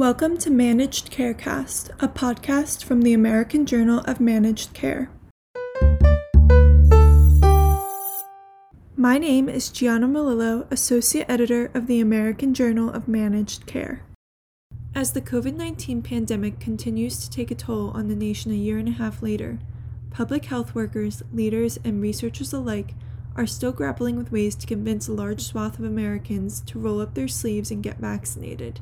Welcome to Managed Carecast, a podcast from the American Journal of Managed Care. My name is Gianna Melillo, Associate Editor of the American Journal of Managed Care. As the COVID 19 pandemic continues to take a toll on the nation a year and a half later, public health workers, leaders, and researchers alike are still grappling with ways to convince a large swath of Americans to roll up their sleeves and get vaccinated.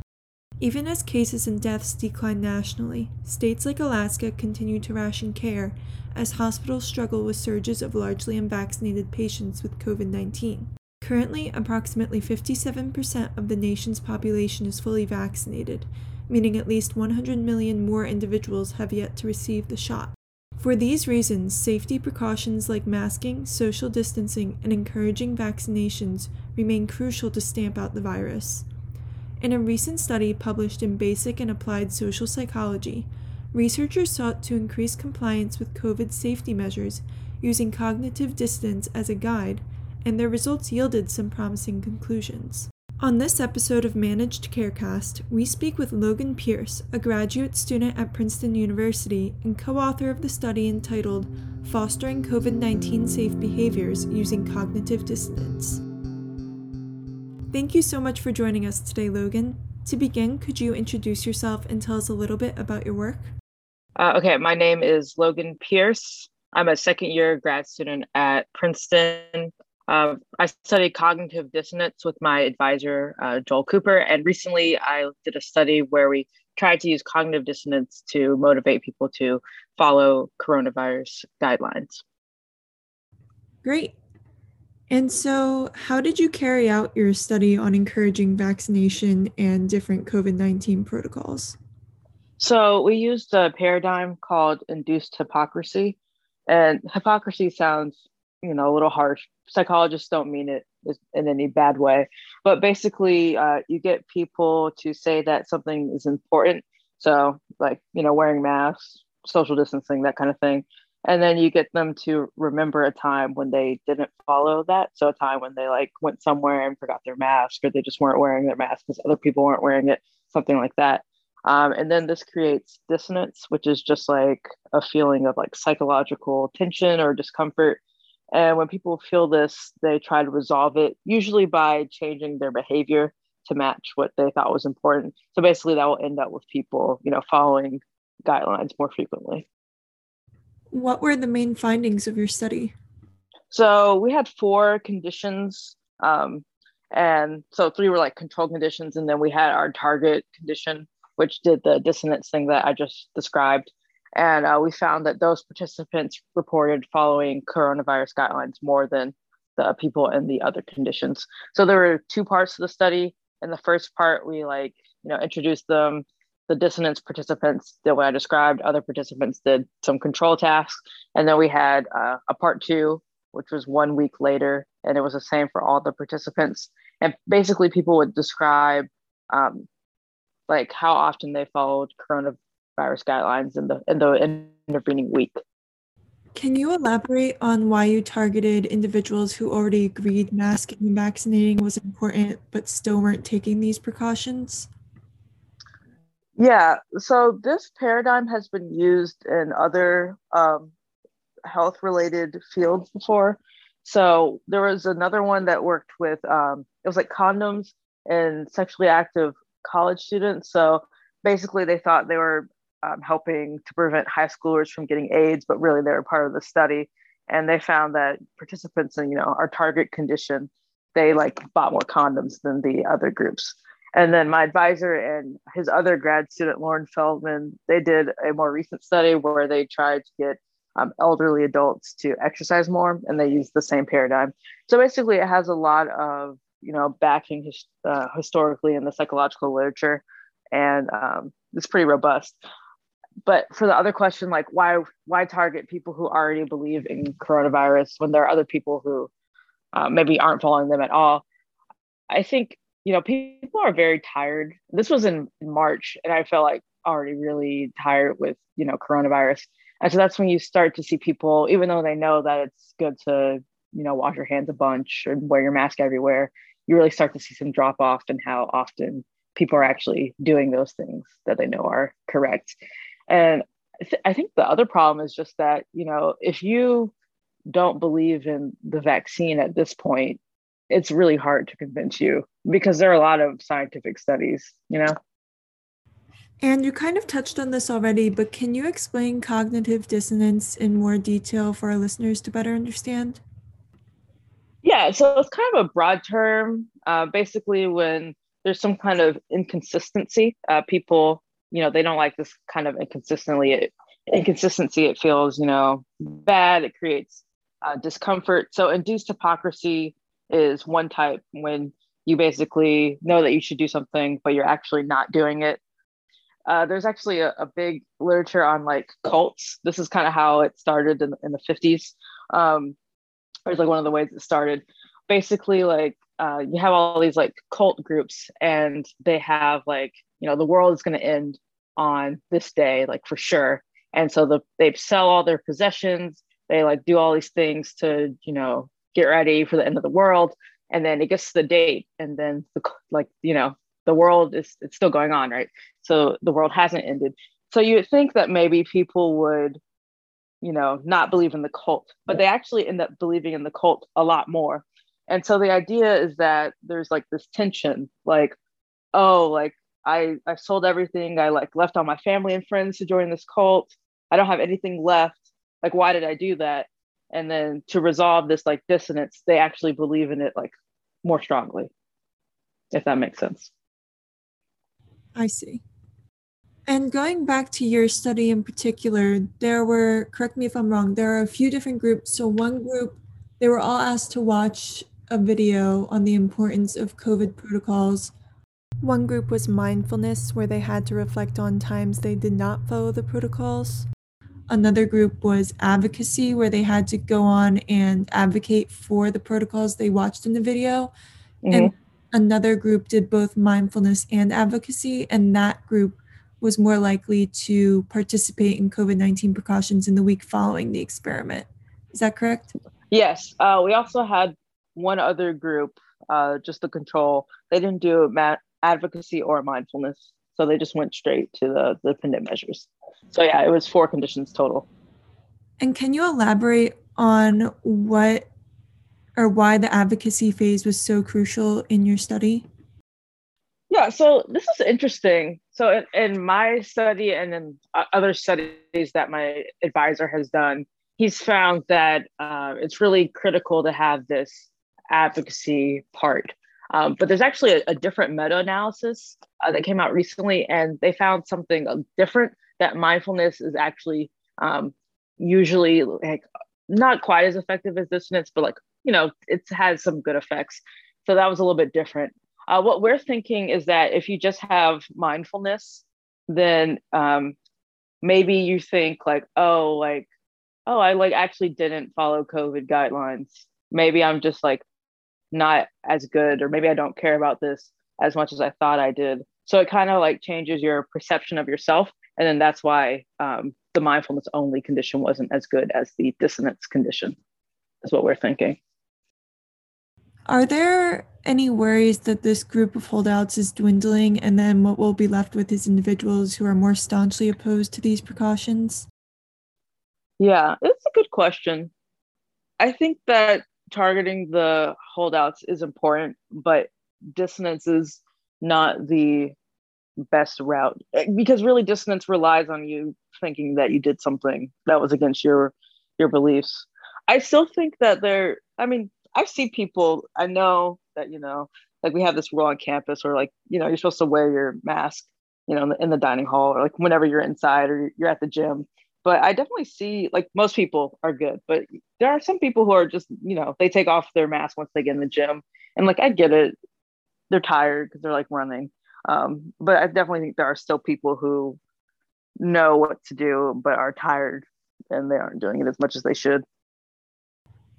Even as cases and deaths decline nationally, states like Alaska continue to ration care as hospitals struggle with surges of largely unvaccinated patients with COVID 19. Currently, approximately 57% of the nation's population is fully vaccinated, meaning at least 100 million more individuals have yet to receive the shot. For these reasons, safety precautions like masking, social distancing, and encouraging vaccinations remain crucial to stamp out the virus. In a recent study published in Basic and Applied Social Psychology, researchers sought to increase compliance with COVID safety measures using cognitive dissonance as a guide, and their results yielded some promising conclusions. On this episode of Managed Carecast, we speak with Logan Pierce, a graduate student at Princeton University and co author of the study entitled Fostering COVID 19 Safe Behaviors Using Cognitive Dissonance. Thank you so much for joining us today, Logan. To begin, could you introduce yourself and tell us a little bit about your work? Uh, okay, my name is Logan Pierce. I'm a second year grad student at Princeton. Uh, I studied cognitive dissonance with my advisor, uh, Joel Cooper, and recently I did a study where we tried to use cognitive dissonance to motivate people to follow coronavirus guidelines. Great. And so, how did you carry out your study on encouraging vaccination and different COVID 19 protocols? So, we used a paradigm called induced hypocrisy. And hypocrisy sounds, you know, a little harsh. Psychologists don't mean it in any bad way. But basically, uh, you get people to say that something is important. So, like, you know, wearing masks, social distancing, that kind of thing and then you get them to remember a time when they didn't follow that. So a time when they like went somewhere and forgot their mask or they just weren't wearing their mask because other people weren't wearing it something like that. Um, and then this creates dissonance which is just like a feeling of like psychological tension or discomfort. And when people feel this they try to resolve it usually by changing their behavior to match what they thought was important. So basically that will end up with people you know following guidelines more frequently what were the main findings of your study? So we had four conditions. Um, and so three were like control conditions. And then we had our target condition, which did the dissonance thing that I just described. And uh, we found that those participants reported following coronavirus guidelines more than the people in the other conditions. So there were two parts to the study. In the first part, we like, you know, introduced them the dissonance participants did what I described. Other participants did some control tasks. And then we had uh, a part two, which was one week later. And it was the same for all the participants. And basically, people would describe um, like how often they followed coronavirus guidelines in the, in the intervening week. Can you elaborate on why you targeted individuals who already agreed masking and vaccinating was important but still weren't taking these precautions? Yeah, so this paradigm has been used in other um, health related fields before. So there was another one that worked with, um, it was like condoms and sexually active college students. So basically, they thought they were um, helping to prevent high schoolers from getting AIDS, but really they were part of the study. And they found that participants in, you know, our target condition, they like bought more condoms than the other groups. And then my advisor and his other grad student, Lauren Feldman, they did a more recent study where they tried to get um, elderly adults to exercise more, and they used the same paradigm. So basically, it has a lot of you know backing his, uh, historically in the psychological literature, and um, it's pretty robust. But for the other question, like why why target people who already believe in coronavirus when there are other people who uh, maybe aren't following them at all? I think you know, people are very tired. This was in March, and I felt like already really tired with, you know, coronavirus. And so that's when you start to see people, even though they know that it's good to, you know, wash your hands a bunch and wear your mask everywhere, you really start to see some drop off in how often people are actually doing those things that they know are correct. And th- I think the other problem is just that, you know, if you don't believe in the vaccine at this point, it's really hard to convince you because there are a lot of scientific studies, you know? And you kind of touched on this already, but can you explain cognitive dissonance in more detail for our listeners to better understand? Yeah, so it's kind of a broad term. Uh, basically, when there's some kind of inconsistency, uh, people, you know, they don't like this kind of inconsistently it, inconsistency. It feels, you know, bad. It creates uh, discomfort. So induced hypocrisy is one type when you basically know that you should do something, but you're actually not doing it. Uh, there's actually a, a, big literature on like cults. This is kind of how it started in, in the 50s. Um, or it's like one of the ways it started. Basically, like uh, you have all these like cult groups, and they have like you know the world is going to end on this day, like for sure. And so the, they sell all their possessions. They like do all these things to you know get ready for the end of the world. And then it gets to the date, and then the, like you know the world is it's still going on, right? So the world hasn't ended. So you would think that maybe people would you know, not believe in the cult, but they actually end up believing in the cult a lot more. And so the idea is that there's like this tension, like, oh, like I I sold everything, I like left all my family and friends to join this cult. I don't have anything left. Like, why did I do that? And then to resolve this like dissonance, they actually believe in it like more strongly, if that makes sense. I see. And going back to your study in particular, there were, correct me if I'm wrong, there are a few different groups. So, one group, they were all asked to watch a video on the importance of COVID protocols. One group was mindfulness, where they had to reflect on times they did not follow the protocols. Another group was advocacy, where they had to go on and advocate for the protocols they watched in the video. Mm-hmm. And another group did both mindfulness and advocacy, and that group was more likely to participate in COVID 19 precautions in the week following the experiment. Is that correct? Yes. Uh, we also had one other group, uh, just the control. They didn't do advocacy or mindfulness. So they just went straight to the, the dependent measures. So, yeah, it was four conditions total. And can you elaborate on what or why the advocacy phase was so crucial in your study? Yeah, so this is interesting. So in, in my study and in other studies that my advisor has done, he's found that uh, it's really critical to have this advocacy part. Um, but there's actually a, a different meta-analysis uh, that came out recently, and they found something different. That mindfulness is actually um, usually like not quite as effective as dissonance, but like you know, it has some good effects. So that was a little bit different. Uh, what we're thinking is that if you just have mindfulness, then um, maybe you think like, oh, like, oh, I like actually didn't follow COVID guidelines. Maybe I'm just like not as good, or maybe I don't care about this as much as I thought I did. So it kind of like changes your perception of yourself. And then that's why um, the mindfulness only condition wasn't as good as the dissonance condition, is what we're thinking. Are there any worries that this group of holdouts is dwindling and then what will be left with is individuals who are more staunchly opposed to these precautions? Yeah, it's a good question. I think that targeting the holdouts is important, but dissonance is not the best route eh, because really dissonance relies on you thinking that you did something that was against your your beliefs. I still think that there I mean I see people, I know that, you know, like we have this rule on campus where like, you know, you're supposed to wear your mask, you know, in the, in the dining hall or like whenever you're inside or you're at the gym. But I definitely see like most people are good, but there are some people who are just, you know, they take off their mask once they get in the gym. And like, I get it. They're tired because they're like running. Um, but I definitely think there are still people who know what to do, but are tired and they aren't doing it as much as they should.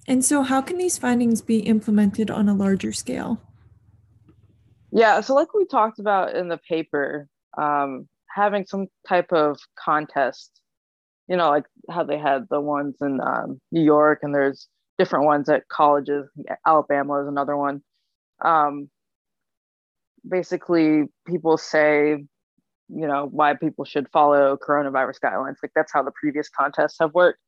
And so, how can these findings be implemented on a larger scale? Yeah, so like we talked about in the paper, um, having some type of contest, you know, like how they had the ones in um, New York, and there's different ones at colleges. Alabama is another one. Um, basically people say, you know, why people should follow coronavirus guidelines. Like that's how the previous contests have worked.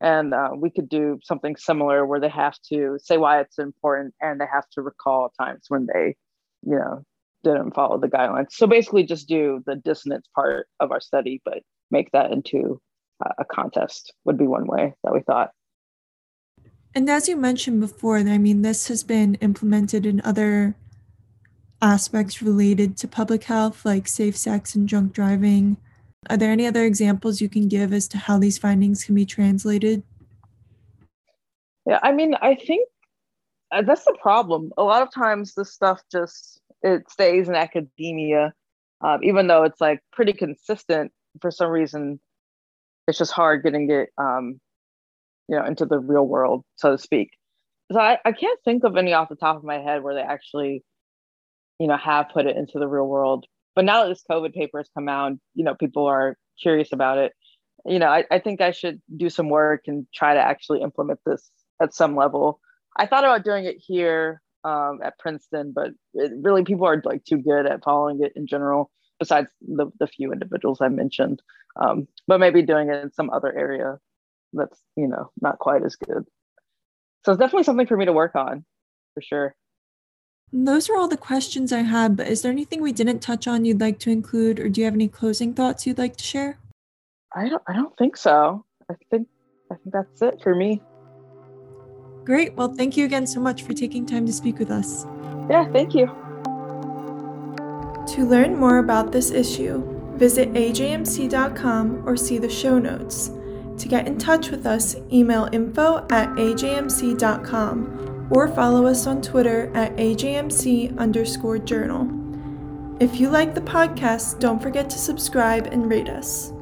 And uh, we could do something similar where they have to say why it's important and they have to recall times when they, you know, didn't follow the guidelines. So basically, just do the dissonance part of our study, but make that into a contest would be one way that we thought. And as you mentioned before, I mean, this has been implemented in other aspects related to public health, like safe sex and drunk driving. Are there any other examples you can give as to how these findings can be translated? Yeah, I mean, I think uh, that's the problem. A lot of times, this stuff just it stays in academia, um, even though it's like pretty consistent. For some reason, it's just hard getting it um, you know into the real world so to speak so I, I can't think of any off the top of my head where they actually you know have put it into the real world. But now that this covid paper has come out you know people are curious about it. You know I, I think i should do some work and try to actually implement this at some level. I thought about doing it here um, at princeton but it, really people are like too good at following it in general besides the, the few individuals i mentioned. Um, but maybe doing it in some other area that's you know not quite as good. So it's definitely something for me to work on for sure those are all the questions i had but is there anything we didn't touch on you'd like to include or do you have any closing thoughts you'd like to share? I don't i don't think so. I think i think that's it for me. Great. Well thank you again so much for taking time to speak with us. Yeah thank you. To learn more about this issue visit ajmc.com or see the show notes. To get in touch with us, email info at ajmc.com or follow us on Twitter at ajmc underscore journal. If you like the podcast, don't forget to subscribe and rate us.